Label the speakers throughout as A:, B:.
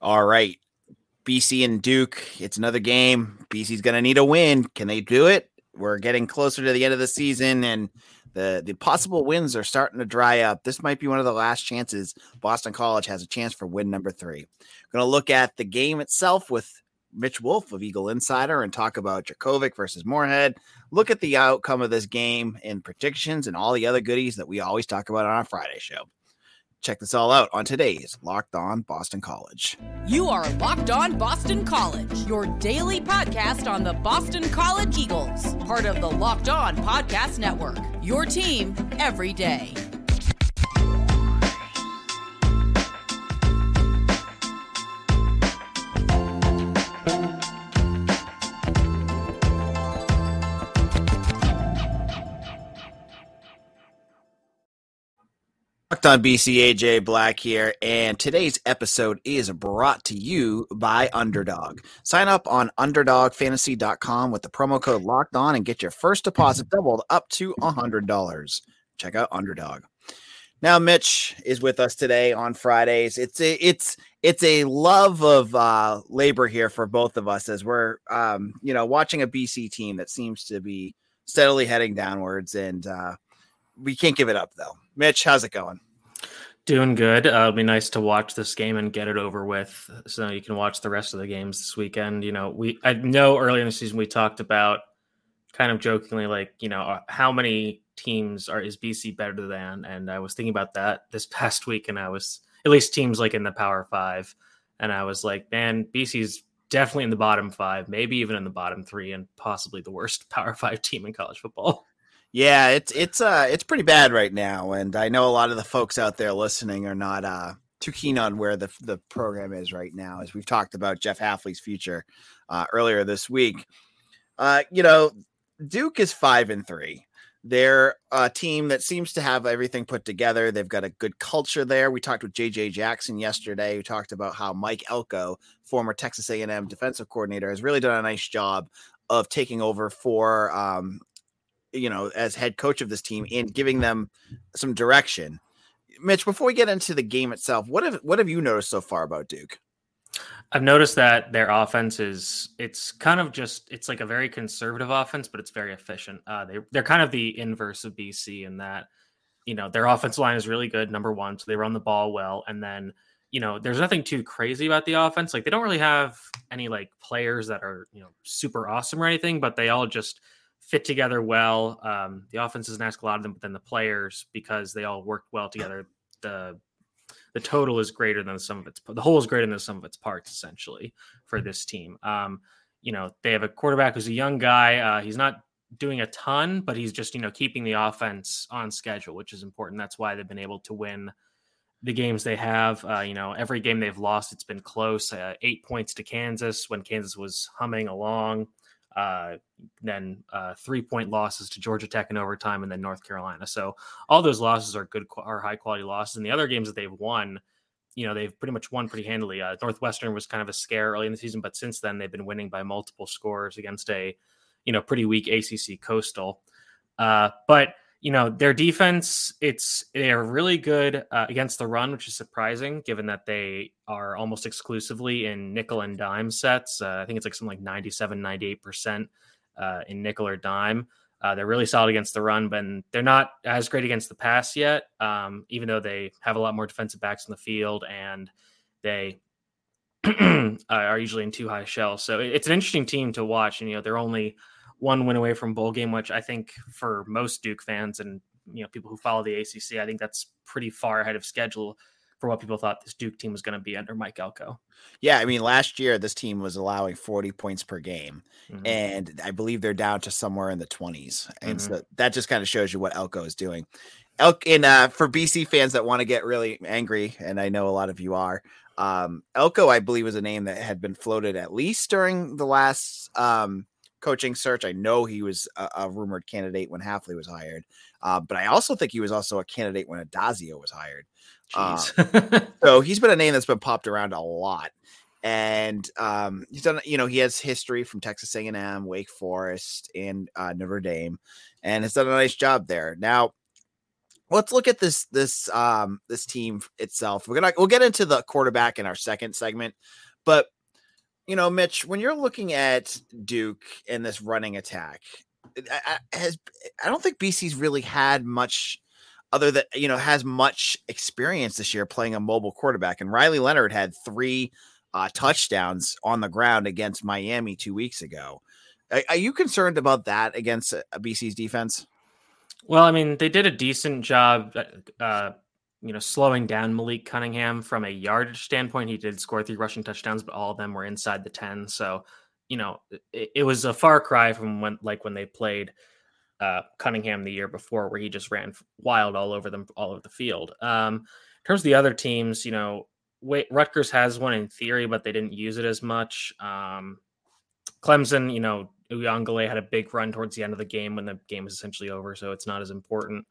A: All right. BC and Duke. It's another game. BC's going to need a win. Can they do it? We're getting closer to the end of the season and the the possible wins are starting to dry up. This might be one of the last chances Boston College has a chance for win number 3. We're going to look at the game itself with Mitch Wolfe of Eagle Insider and talk about Jurkovec versus Morehead. Look at the outcome of this game and predictions and all the other goodies that we always talk about on our Friday show. Check this all out on today's Locked On Boston College.
B: You are Locked On Boston College, your daily podcast on the Boston College Eagles, part of the Locked On Podcast Network. Your team every day.
A: Locked on BC AJ Black here, and today's episode is brought to you by Underdog. Sign up on UnderdogFantasy.com with the promo code Locked On and get your first deposit doubled up to hundred dollars. Check out Underdog. Now, Mitch is with us today on Fridays. It's a it's it's a love of uh, labor here for both of us as we're um, you know watching a BC team that seems to be steadily heading downwards, and uh, we can't give it up though. Mitch, how's it going?
C: Doing good. Uh, it'll be nice to watch this game and get it over with, so you can watch the rest of the games this weekend. You know, we I know earlier in the season we talked about kind of jokingly like you know uh, how many teams are is BC better than, and I was thinking about that this past week, and I was at least teams like in the Power Five, and I was like, man, BC's definitely in the bottom five, maybe even in the bottom three, and possibly the worst Power Five team in college football.
A: Yeah, it's it's uh it's pretty bad right now, and I know a lot of the folks out there listening are not uh too keen on where the the program is right now, as we've talked about Jeff Hafley's future uh, earlier this week. Uh, you know, Duke is five and three. They're a team that seems to have everything put together. They've got a good culture there. We talked with JJ Jackson yesterday, who talked about how Mike Elko, former Texas A&M defensive coordinator, has really done a nice job of taking over for um, you know, as head coach of this team and giving them some direction. Mitch, before we get into the game itself, what have what have you noticed so far about Duke?
C: I've noticed that their offense is it's kind of just it's like a very conservative offense, but it's very efficient. Uh, they they're kind of the inverse of BC in that you know their offense line is really good, number one, so they run the ball well, and then you know there's nothing too crazy about the offense. Like they don't really have any like players that are you know super awesome or anything, but they all just fit together well. Um, the offense doesn't ask a lot of them, but then the players, because they all work well together, the the total is greater than the sum of its the whole is greater than the sum of its parts essentially for this team. Um, you know, they have a quarterback who's a young guy. Uh, he's not doing a ton, but he's just you know keeping the offense on schedule, which is important. That's why they've been able to win the games they have. Uh, you know, every game they've lost, it's been close. Uh, eight points to Kansas when Kansas was humming along uh, then uh, three point losses to Georgia Tech in overtime, and then North Carolina. So all those losses are good, are high quality losses. And the other games that they've won, you know, they've pretty much won pretty handily. Uh, Northwestern was kind of a scare early in the season, but since then they've been winning by multiple scores against a, you know, pretty weak ACC Coastal. Uh, but you know their defense it's they're really good uh, against the run which is surprising given that they are almost exclusively in nickel and dime sets. Uh, i think it's like something like 97 98% uh, in nickel or dime. Uh, they're really solid against the run but they're not as great against the pass yet um, even though they have a lot more defensive backs in the field and they are usually in two high shells. So it's an interesting team to watch and you know they're only one win away from bowl game, which I think for most Duke fans and you know people who follow the ACC, I think that's pretty far ahead of schedule for what people thought this Duke team was going to be under Mike Elko.
A: Yeah, I mean, last year this team was allowing 40 points per game, mm-hmm. and I believe they're down to somewhere in the 20s, and mm-hmm. so that just kind of shows you what Elko is doing. Elk and uh, for BC fans that want to get really angry, and I know a lot of you are. Um, Elko, I believe, was a name that had been floated at least during the last um, coaching search. I know he was a, a rumored candidate when Hafley was hired, uh, but I also think he was also a candidate when Addazio was hired. Uh, so he's been a name that's been popped around a lot, and um, he's done. You know, he has history from Texas A&M, Wake Forest, and uh, Notre Dame, and has done a nice job there. Now, let's look at this this um this team itself. We're gonna we'll get into the quarterback in our second segment, but you know, Mitch, when you're looking at Duke and this running attack, I, I, has I don't think BC's really had much other than you know has much experience this year playing a mobile quarterback. And Riley Leonard had three uh, touchdowns on the ground against Miami two weeks ago. Are, are you concerned about that against uh, BC's defense?
C: Well, I mean, they did a decent job, uh, you know, slowing down Malik Cunningham from a yardage standpoint. He did score three rushing touchdowns, but all of them were inside the ten. So, you know, it, it was a far cry from when, like, when they played uh, Cunningham the year before, where he just ran wild all over them, all over the field. Um, in terms of the other teams, you know, wait, Rutgers has one in theory, but they didn't use it as much. Um, Clemson, you know, Uiagalelei had a big run towards the end of the game when the game was essentially over, so it's not as important.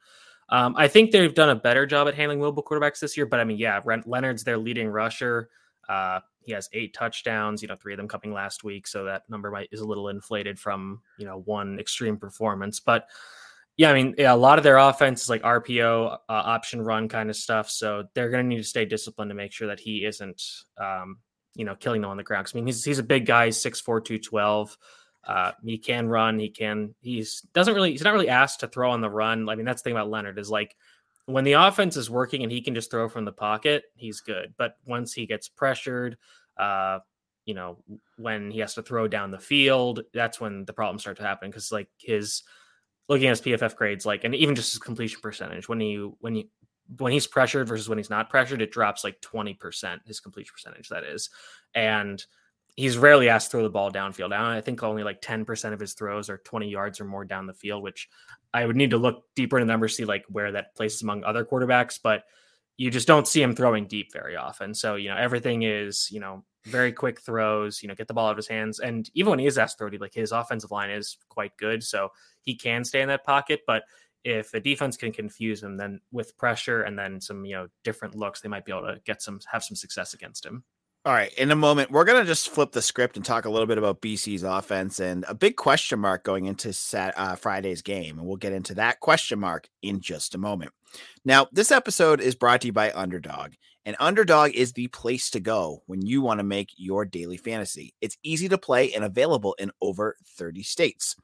C: Um, I think they've done a better job at handling mobile quarterbacks this year, but I mean, yeah, Leonard's their leading rusher. Uh, he has eight touchdowns, you know, three of them coming last week, so that number might is a little inflated from you know one extreme performance. But yeah, I mean, yeah, a lot of their offense is like RPO, uh, option run kind of stuff, so they're going to need to stay disciplined to make sure that he isn't, um, you know, killing them on the ground. I mean, he's he's a big guy, he's 6'4", 212. Uh, he can run. He can. He's doesn't really. He's not really asked to throw on the run. I mean, that's the thing about Leonard is like when the offense is working and he can just throw from the pocket, he's good. But once he gets pressured, uh, you know, when he has to throw down the field, that's when the problems start to happen. Because like his looking at his PFF grades, like and even just his completion percentage, when you when you when he's pressured versus when he's not pressured, it drops like twenty percent. His completion percentage, that is, and he's rarely asked to throw the ball downfield. I think only like 10% of his throws are 20 yards or more down the field, which I would need to look deeper in the numbers, see like where that places among other quarterbacks, but you just don't see him throwing deep very often. So, you know, everything is, you know, very quick throws, you know, get the ball out of his hands. And even when he is asked to throw, like his offensive line is quite good. So he can stay in that pocket. But if a defense can confuse him, then with pressure and then some, you know, different looks, they might be able to get some, have some success against him.
A: All right, in a moment, we're going to just flip the script and talk a little bit about BC's offense and a big question mark going into Sat, uh, Friday's game. And we'll get into that question mark in just a moment. Now, this episode is brought to you by Underdog, and Underdog is the place to go when you want to make your daily fantasy. It's easy to play and available in over 30 states.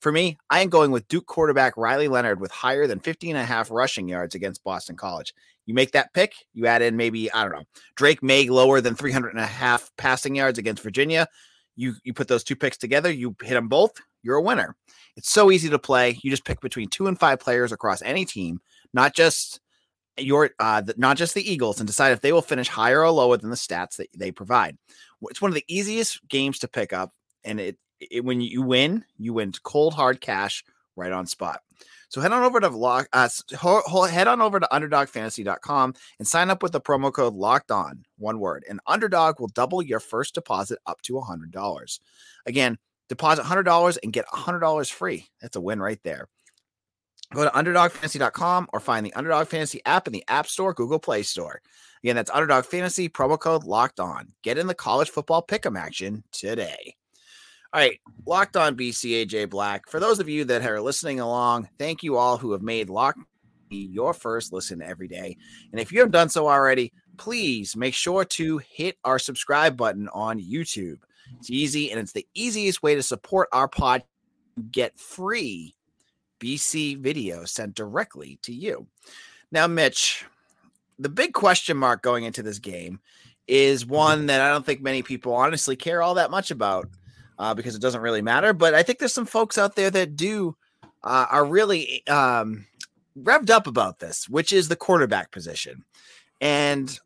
A: For me, I am going with Duke quarterback Riley Leonard with higher than 15 and a half rushing yards against Boston College. You make that pick, you add in maybe, I don't know, Drake Maye lower than 300 and a half passing yards against Virginia. You, you put those two picks together, you hit them both, you're a winner. It's so easy to play. You just pick between two and five players across any team, not just your uh the, not just the Eagles and decide if they will finish higher or lower than the stats that they provide. It's one of the easiest games to pick up and it, it when you win, you win cold hard cash right on spot. So head on over to lock, uh, head on over to underdogfantasy.com and sign up with the promo code locked on, one word. And Underdog will double your first deposit up to $100. Again, deposit $100 and get $100 free. That's a win right there. Go to underdogfantasy.com or find the Underdog Fantasy app in the App Store, Google Play Store. Again, that's Underdog Fantasy, promo code locked on. Get in the college football pick'em action today. All right, locked on BCAJ Black. For those of you that are listening along, thank you all who have made Locked your first listen every day. And if you haven't done so already, please make sure to hit our subscribe button on YouTube. It's easy and it's the easiest way to support our pod. Get free BC video sent directly to you. Now, Mitch, the big question mark going into this game is one that I don't think many people honestly care all that much about uh, because it doesn't really matter. But I think there's some folks out there that do uh, are really um, revved up about this, which is the quarterback position. And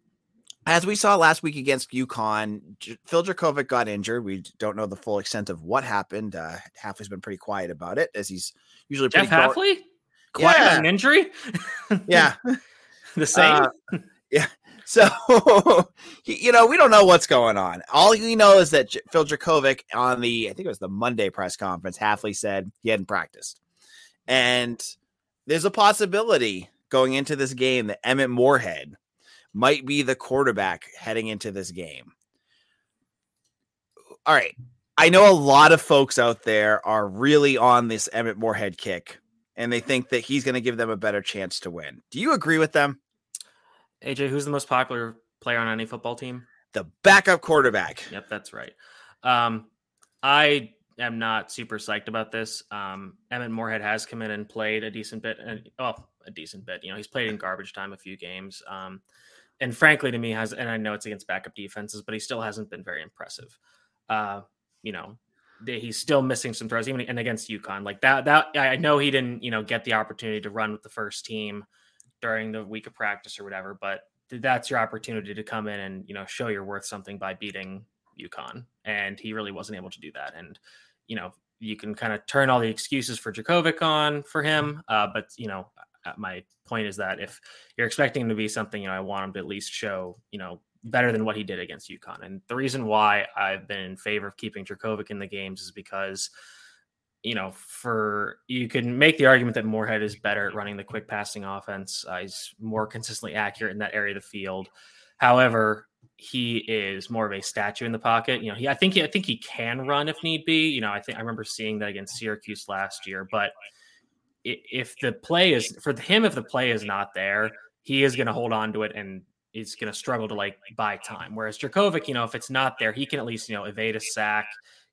A: as we saw last week against UConn, Phil Jurkovec got injured. We don't know the full extent of what happened. Uh, Hafley's been pretty quiet about it, as he's usually
C: Jeff
A: pretty
C: Hafley. Quiet yeah. an injury.
A: yeah,
C: the same.
A: Uh, yeah, so, you know, we don't know what's going on. All we know is that Phil Jurkovec on the, I think it was the Monday press conference, Hafley said he hadn't practiced. And there's a possibility going into this game that Emmett Morehead might be the quarterback heading into this game. All right. I know a lot of folks out there are really on this Emmett Morehead kick and they think that he's going to give them a better chance to win. Do you agree with them?
C: AJ, who's the most popular player on any football team?
A: The backup quarterback.
C: Yep, that's right. Um, I am not super psyched about this. Um, Emmett Morehead has come in and played a decent bit, and well, a decent bit. You know, he's played in garbage time a few games. Um, and frankly, to me, has and I know it's against backup defenses, but he still hasn't been very impressive. Uh, you know, he's still missing some throws, even and against UConn, like that. That I know he didn't, you know, get the opportunity to run with the first team during the week of practice or whatever. But that's your opportunity to come in and you know show you're worth something by beating UConn, and he really wasn't able to do that. And you know you can kind of turn all the excuses for Jurkovec on for him, uh, but you know my point is that if you're expecting him to be something, you know I want him to at least show you know better than what he did against UConn. And the reason why I've been in favor of keeping Jurkovec in the games is because you know, for you can make the argument that Morehead is better at running the quick passing offense. Uh, he's more consistently accurate in that area of the field. However, he is more of a statue in the pocket. You know, he I think he, I think he can run if need be. You know, I think I remember seeing that against Syracuse last year. But if the play is for him, if the play is not there, he is going to hold on to it and is going to struggle to like buy time. Whereas Jurkovec, you know, if it's not there, he can at least you know evade a sack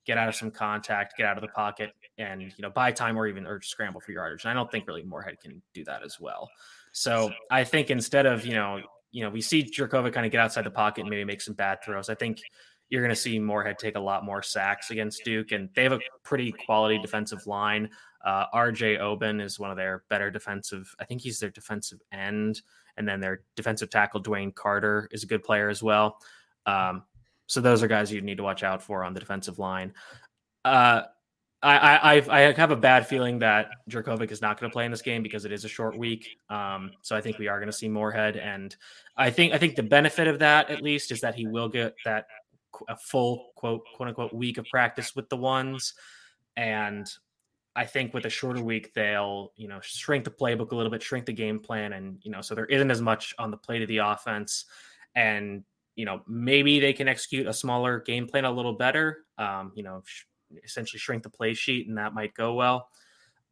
C: get out of some contact, get out of the pocket, and you know buy time or even or scramble for yardage. And I don't think really Morehead can do that as well. So I think instead of you know you know we see Jurkovec kind of get outside the pocket and maybe make some bad throws. I think you're going to see Morehead take a lot more sacks against Duke, and they have a pretty quality defensive line. Uh, RJ Oben is one of their better defensive. I think he's their defensive end, and then their defensive tackle Dwayne Carter is a good player as well. Um, so those are guys you need to watch out for on the defensive line. Uh, I, I I have a bad feeling that Jurkovec is not going to play in this game because it is a short week. Um, so I think we are going to see Morehead, and I think I think the benefit of that at least is that he will get that a full quote quote unquote week of practice with the ones, and I think with a shorter week they'll you know shrink the playbook a little bit, shrink the game plan, and you know so there isn't as much on the plate of the offense, and you know, maybe they can execute a smaller game plan a little better. Um, you know, sh- essentially shrink the play sheet, and that might go well.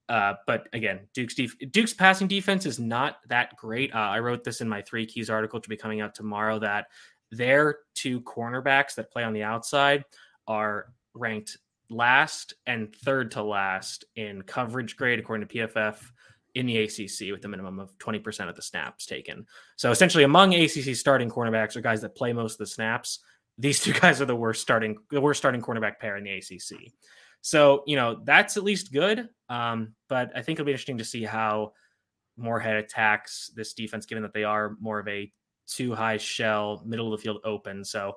C: Uh, but again, Duke's def- Duke's passing defense is not that great. Uh, I wrote this in my three keys article to be coming out tomorrow that their two cornerbacks that play on the outside are ranked last and third to last in coverage grade according to PFF in the ACC with a minimum of 20% of the snaps taken. So essentially among ACC starting cornerbacks are guys that play most of the snaps. These two guys are the worst starting the worst starting cornerback pair in the ACC. So, you know, that's at least good. Um, but I think it'll be interesting to see how Morehead attacks this defense, given that they are more of a too high shell, middle of the field open. So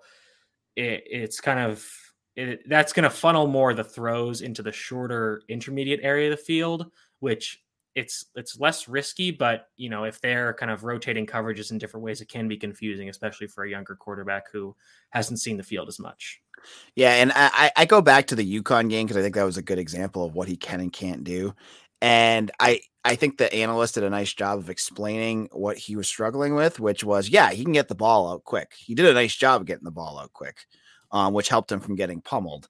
C: it, it's kind of it, that's going to funnel more the throws into the shorter intermediate area of the field, which it's it's less risky, but you know, if they're kind of rotating coverages in different ways, it can be confusing, especially for a younger quarterback who hasn't seen the field as much.
A: Yeah, and I, I go back to the UConn game because I think that was a good example of what he can and can't do. And I I think the analyst did a nice job of explaining what he was struggling with, which was yeah, he can get the ball out quick. He did a nice job getting the ball out quick, um, which helped him from getting pummeled.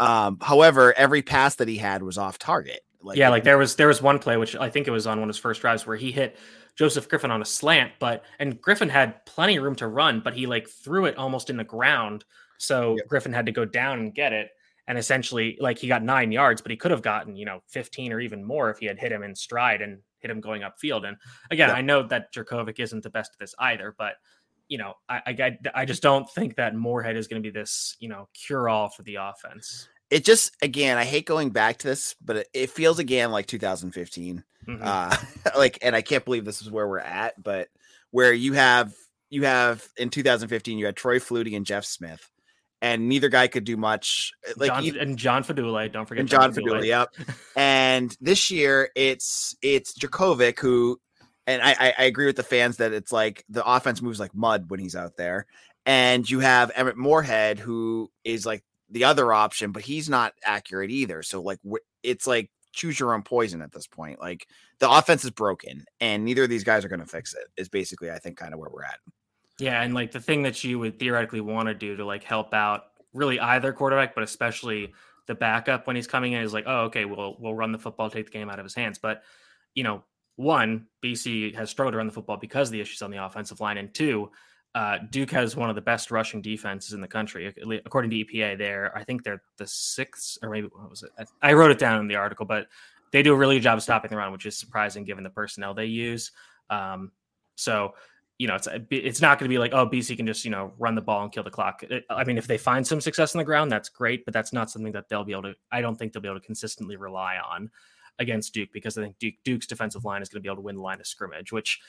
A: Um, however, every pass that he had was off target.
C: Like yeah, like there was there was one play which I think it was on one of his first drives where he hit Joseph Griffin on a slant, but and Griffin had plenty of room to run, but he like threw it almost in the ground, so yep. Griffin had to go down and get it. And essentially, like he got nine yards, but he could have gotten you know fifteen or even more if he had hit him in stride and hit him going upfield. And again, I know that Jurkovec isn't the best at this either, but you know, I, I, I just don't think that Morehead is going to be this, you know, cure all for the offense
A: it just again i hate going back to this but it, it feels again like 2015 mm-hmm. uh like and i can't believe this is where we're at but where you have you have in 2015 you had troy flutie and jeff smith and neither guy could do much
C: uh, like john, and john Fadule don't forget
A: and john, john Fadule. Yep. And this year it's it's Jurkovec who and I, I agree with the fans that it's like the offense moves like mud when he's out there. And you have Emmett Morehead, who is like the other option, but he's not accurate either. So like it's like choose your own poison at this point. Like the offense is broken, and neither of these guys are going to fix it. Is basically I think kind of where we're at.
C: Yeah, and like the thing that you would theoretically want to do to like help out really either quarterback, but especially the backup when he's coming in is like, oh, okay, we'll we'll run the football, take the game out of his hands. But you know, one, BC has struggled to run the football because of the issues on the offensive line, and two, uh, Duke has one of the best rushing defenses in the country, according to EPA. There, I think they're the sixth, or maybe what was it? I wrote it down in the article, but they do a really good job of stopping the run, which is surprising given the personnel they use. Um, so, you know, it's it's not going to be like, oh, BC can just you know run the ball and kill the clock. I mean, if they find some success on the ground, that's great, but that's not something that they'll be able to. I don't think they'll be able to consistently rely on against Duke because I think Duke, Duke's defensive line is going to be able to win the line of scrimmage, which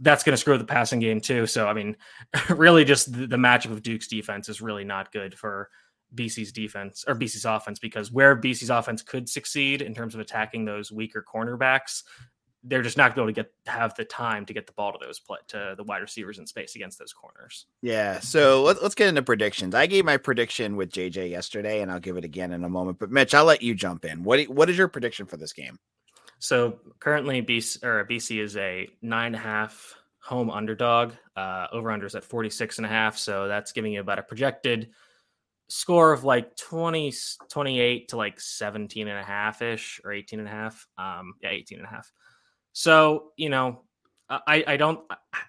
C: that's going to screw the passing game too. So, I mean, really, just the, the matchup of Duke's defense is really not good for BC's defense or BC's offense because where BC's offense could succeed in terms of attacking those weaker cornerbacks, they're just not going to get have the time to get the ball to those play, to the wide receivers in space against those corners.
A: Yeah. So let, us get into predictions. I gave my prediction with JJ yesterday, and I'll give it again in a moment. But Mitch, I'll let you jump in. What what is your prediction for this game?
C: So currently, BC or BC is a nine and a half home underdog. Uh, over unders at 46 and a half. So that's giving you about a projected score of like 20, 28 to like 17 and a half ish or 18 and a half. Um, yeah, 18 and a half. So, you know, I, I don't,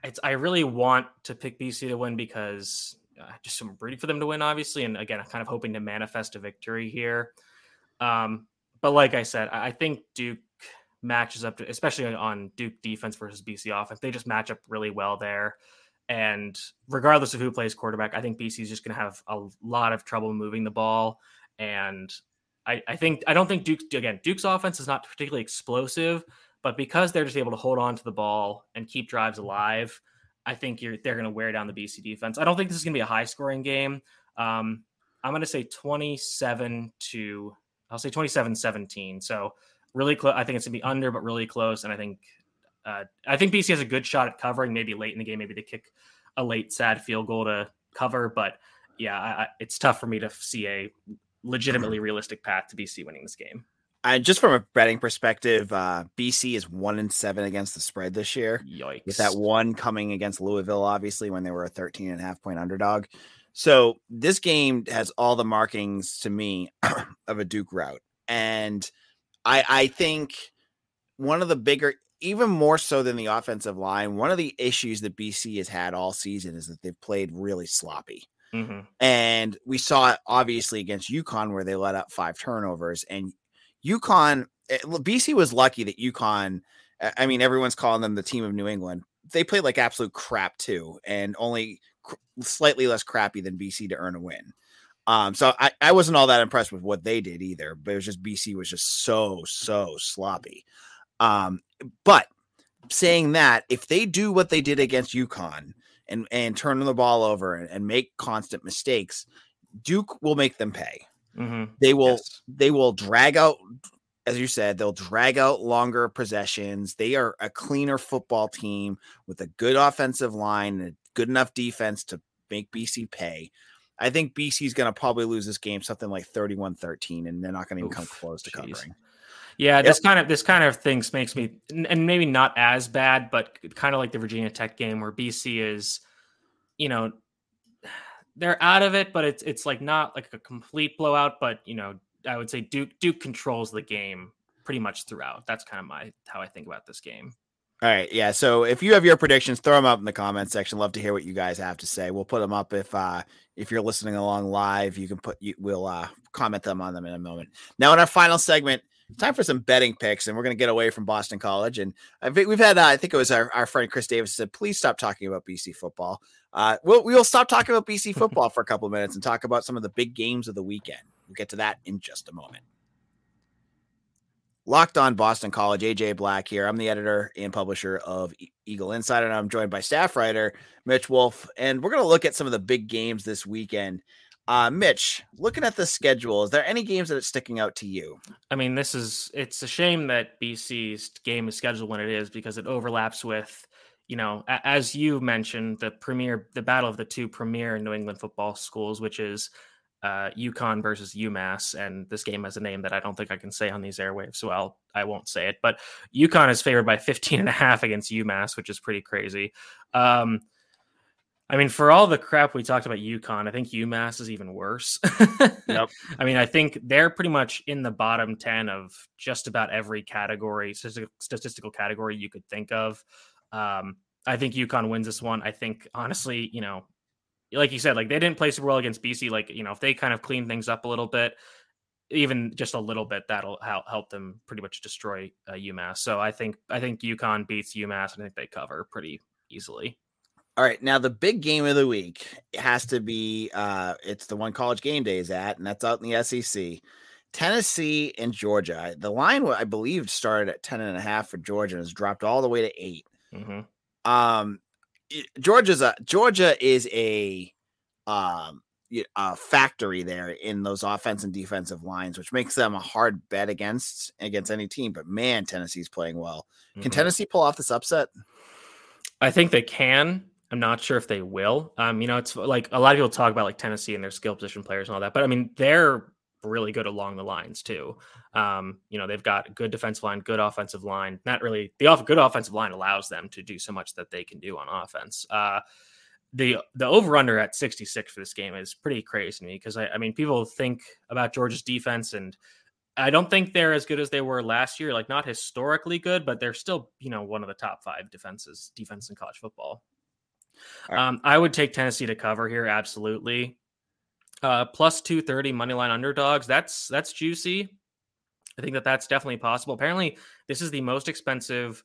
C: it's, I really want to pick BC to win because uh, just I'm rooting for them to win, obviously. And again, I'm kind of hoping to manifest a victory here. Um, but like I said, I think Duke matches up to, especially on Duke defense versus BC offense. They just match up really well there. And regardless of who plays quarterback, I think BC is just going to have a lot of trouble moving the ball. And I, I think I don't think Duke again Duke's offense is not particularly explosive, but because they're just able to hold on to the ball and keep drives alive, I think they're going to wear down the BC defense. I don't think this is going to be a high scoring game. Um, I'm going to say 27 to I'll say 27 17. So really close. I think it's going to be under, but really close. And I think uh, I think BC has a good shot at covering. Maybe late in the game, maybe they kick a late sad field goal to cover. But yeah, I, it's tough for me to see a legitimately realistic path to BC winning this game.
A: And just from a betting perspective, uh, BC is one and seven against the spread this year.
C: Yikes!
A: With that one coming against Louisville, obviously when they were a 13 and a half point underdog. So this game has all the markings to me of a Duke route, and I I think one of the bigger even more so than the offensive line, one of the issues that BC has had all season is that they've played really sloppy. Mm-hmm. And we saw it obviously against UConn where they let up five turnovers. And UConn, eh, BC was lucky that UConn, I mean, everyone's calling them the team of New England. They played like absolute crap too, and only cr- slightly less crappy than BC to earn a win. Um, so I, I wasn't all that impressed with what they did either, but it was just BC was just so, so sloppy. Um, but saying that, if they do what they did against UConn and and turn the ball over and, and make constant mistakes, Duke will make them pay. Mm-hmm. They will yes. they will drag out, as you said, they'll drag out longer possessions. They are a cleaner football team with a good offensive line and a good enough defense to make BC pay. I think BC is going to probably lose this game something like 31 13, and they're not going to even come close to geez. covering.
C: Yeah, yep. this kind of this kind of things makes me, and maybe not as bad, but kind of like the Virginia Tech game where BC is, you know, they're out of it, but it's it's like not like a complete blowout, but you know, I would say Duke Duke controls the game pretty much throughout. That's kind of my how I think about this game.
A: All right, yeah. So if you have your predictions, throw them up in the comments section. Love to hear what you guys have to say. We'll put them up if uh if you're listening along live. You can put you we'll uh comment them on them in a moment. Now in our final segment, time for some betting picks, and we're going to get away from Boston College. And I think we've had, uh, I think it was our, our friend Chris Davis said, please stop talking about BC football. Uh, we'll, we'll stop talking about BC football for a couple of minutes and talk about some of the big games of the weekend. We'll get to that in just a moment. Locked on Boston College, AJ Black here. I'm the editor and publisher of Eagle Insider, and I'm joined by staff writer Mitch Wolfe. And we're going to look at some of the big games this weekend. Uh, Mitch, looking at the schedule, is there any games that are sticking out to you?
C: I mean, this is it's a shame that BC's game is scheduled when it is because it overlaps with, you know, as you mentioned, the premier, the battle of the two premier New England football schools, which is uh, UConn versus UMass, and this game has a name that I don't think I can say on these airwaves, so I'll I won't say it. But UConn is favored by 15 and a half against UMass, which is pretty crazy. Um, I mean, for all the crap we talked about UConn, I think UMass is even worse.
A: Yep.
C: I mean, I think they're pretty much in the bottom 10 of just about every category, statistical category you could think of. Um, I think UConn wins this one. I think, honestly, you know, like you said, like they didn't play super well against BC. Like, you know, if they kind of clean things up a little bit, even just a little bit, that'll help them pretty much destroy uh, UMass. So I think I think UConn beats UMass. I think they cover pretty easily.
A: All right, now the big game of the week has to be uh it's the one college game day is at, and that's out in the SEC. Tennessee and Georgia. The line I believe started at 10 and a half for Georgia and has dropped all the way to 8. Mm-hmm. Um Georgia's a Georgia is a um a factory there in those offense and defensive lines, which makes them a hard bet against against any team. But man, Tennessee's playing well. Can mm-hmm. Tennessee pull off this upset?
C: I think they can. I'm not sure if they will. Um, you know, it's like a lot of people talk about like Tennessee and their skill position players and all that, but I mean, they're really good along the lines too. Um, you know, they've got good defensive line, good offensive line. Not really the off good offensive line allows them to do so much that they can do on offense. Uh, the the over under at 66 for this game is pretty crazy to me because I, I mean people think about Georgia's defense and I don't think they're as good as they were last year. Like not historically good, but they're still you know one of the top five defenses defense in college football. Right. Um, I would take Tennessee to cover here, absolutely. Uh, plus two thirty money line underdogs. That's that's juicy. I think that that's definitely possible. Apparently, this is the most expensive,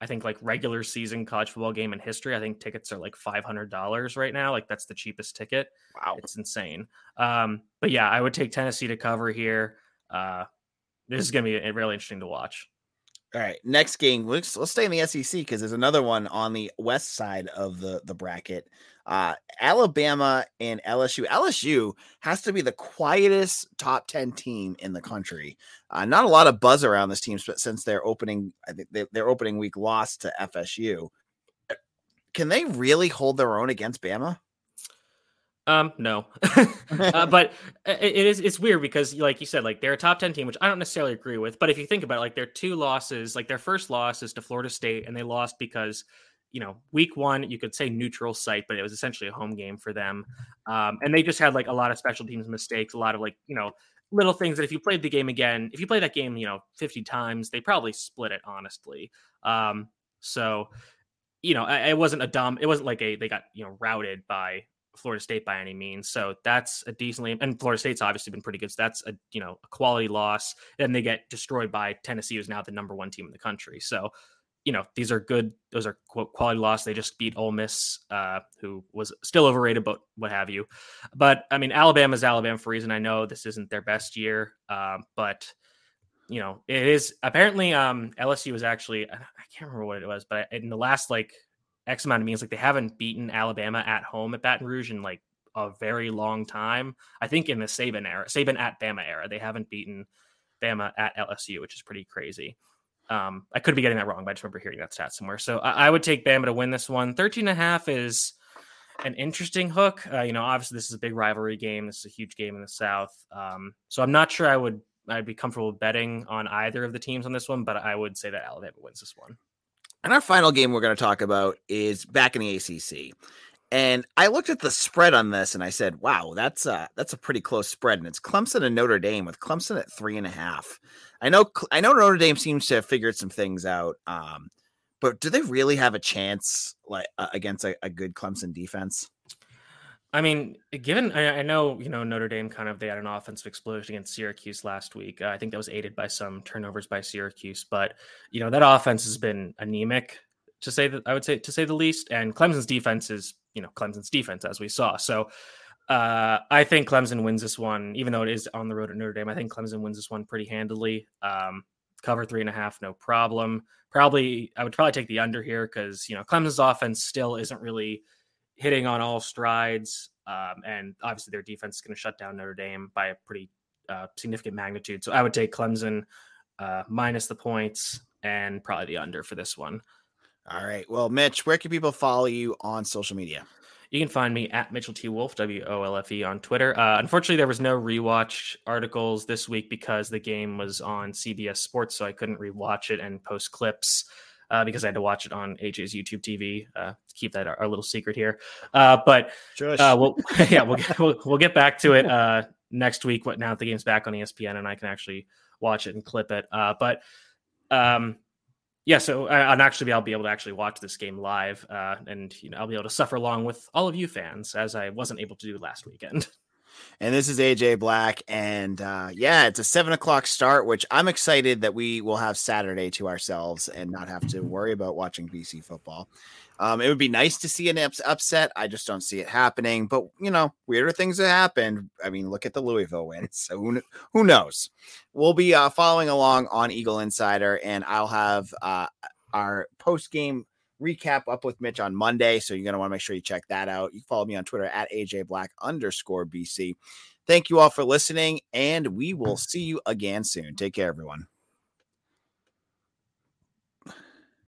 C: I think, like regular season college football game in history. I think tickets are like five hundred dollars right now. Like that's the cheapest ticket. Wow, it's insane. Um, but yeah, I would take Tennessee to cover here. Uh, this is going to be really interesting to watch.
A: All right, next game. Let's let's stay in the SEC because there's another one on the west side of the the bracket. Uh, Alabama and LSU. LSU has to be the quietest top ten team in the country. Uh, not a lot of buzz around this team but since their opening. I think they, their opening week loss to FSU. Can they really hold their own against Bama?
C: Um, no, uh, but it, it is it's weird because, like you said, like they're a top ten team, which I don't necessarily agree with. But if you think about it, like their two losses, like their first loss is to Florida State, and they lost because you know week one you could say neutral site, but it was essentially a home game for them, um, and they just had like a lot of special teams mistakes, a lot of like you know little things that if you played the game again, if you play that game, you know, 50 times, they probably split it honestly. Um, so, you know, it wasn't a dumb, it wasn't like a, they got, you know, routed by Florida State by any means. So that's a decently and Florida State's obviously been pretty good. So that's a you know a quality loss. And they get destroyed by Tennessee, who's now the number one team in the country. So you know these are good. Those are quality loss. They just beat Ole Miss, uh, who was still overrated, but what have you. But I mean, Alabama's Alabama for a reason. I know this isn't their best year, uh, but you know it is. Apparently, um, LSU was actually I can't remember what it was, but in the last like X amount of means. Like they haven't beaten Alabama at home at Baton Rouge in like a very long time. I think in the Saban era, Saban at Bama era, they haven't beaten Bama at LSU, which is pretty crazy. Um, I could be getting that wrong, but I just remember hearing that stat somewhere. So I, I would take Bama to win this one. 13 and a half is an interesting hook. Uh, you know, obviously this is a big rivalry game. This is a huge game in the South. Um, so I'm not sure I would I'd be comfortable betting on either of the teams on this one, but I would say that Alabama wins this one.
A: And our final game we're going to talk about is back in the ACC. And I looked at the spread on this and I said, wow, that's a, that's a pretty close spread. And it's Clemson and Notre Dame with Clemson at three and a half. I know, I know Notre Dame seems to have figured some things out. Um, but do they really have a chance like uh, against a, a good Clemson defense?
C: I mean, given I, I, know you know Notre Dame kind of they had an offensive explosion against Syracuse last week. Uh, I think that was aided by some turnovers by Syracuse, but you know that offense has been anemic to say that I would say to say the least. And Clemson's defense is you know Clemson's defense as we saw. So uh, I think Clemson wins this one, even though it is on the road at Notre Dame. I think Clemson wins this one pretty handily. Um, cover three and a half, no problem. Probably I would probably take the under here because you know Clemson's offense still isn't really hitting on all strides. Um, and obviously, their defense is going to shut down Notre Dame by a pretty uh, significant magnitude. So I would take Clemson uh, minus the points and probably the under for this one.
A: All right. Well, Mitch, where can people follow you on social media?
C: You can find me at Mitchell T. Wolfe, W O L F E, on Twitter. Uh, unfortunately, there was no rewatch articles this week because the game was on CBS Sports, so I couldn't rewatch it and post clips. uh, because I had to watch it on AJ's YouTube TV. Uh, to keep that our, our little secret here. Uh, but uh, we'll yeah we'll, we'll we'll get back to it uh, next week. What now that the game's back on ESPN and I can actually watch it and clip it. Uh, but um, yeah, so I, will actually I'll be able to actually watch this game live, uh, and you know I'll be able to suffer along with all of you fans as I wasn't able to do last weekend.
A: And this is AJ Black. And uh, yeah, it's a seven o'clock start, which I'm excited that we will have Saturday to ourselves and not have to worry about watching BC football. Um, it would be nice to see an ups- upset. I just don't see it happening. But you know, weirder things have happened. I mean, look at the Louisville win. So who, who knows? We'll be uh, following along on Eagle Insider, and I'll have uh, our post game recap up with Mitch on Monday. So you're going to want to make sure you check that out. You follow me on Twitter at AJ Black underscore BC. Thank you all for listening, and we will see you again soon. Take care, everyone.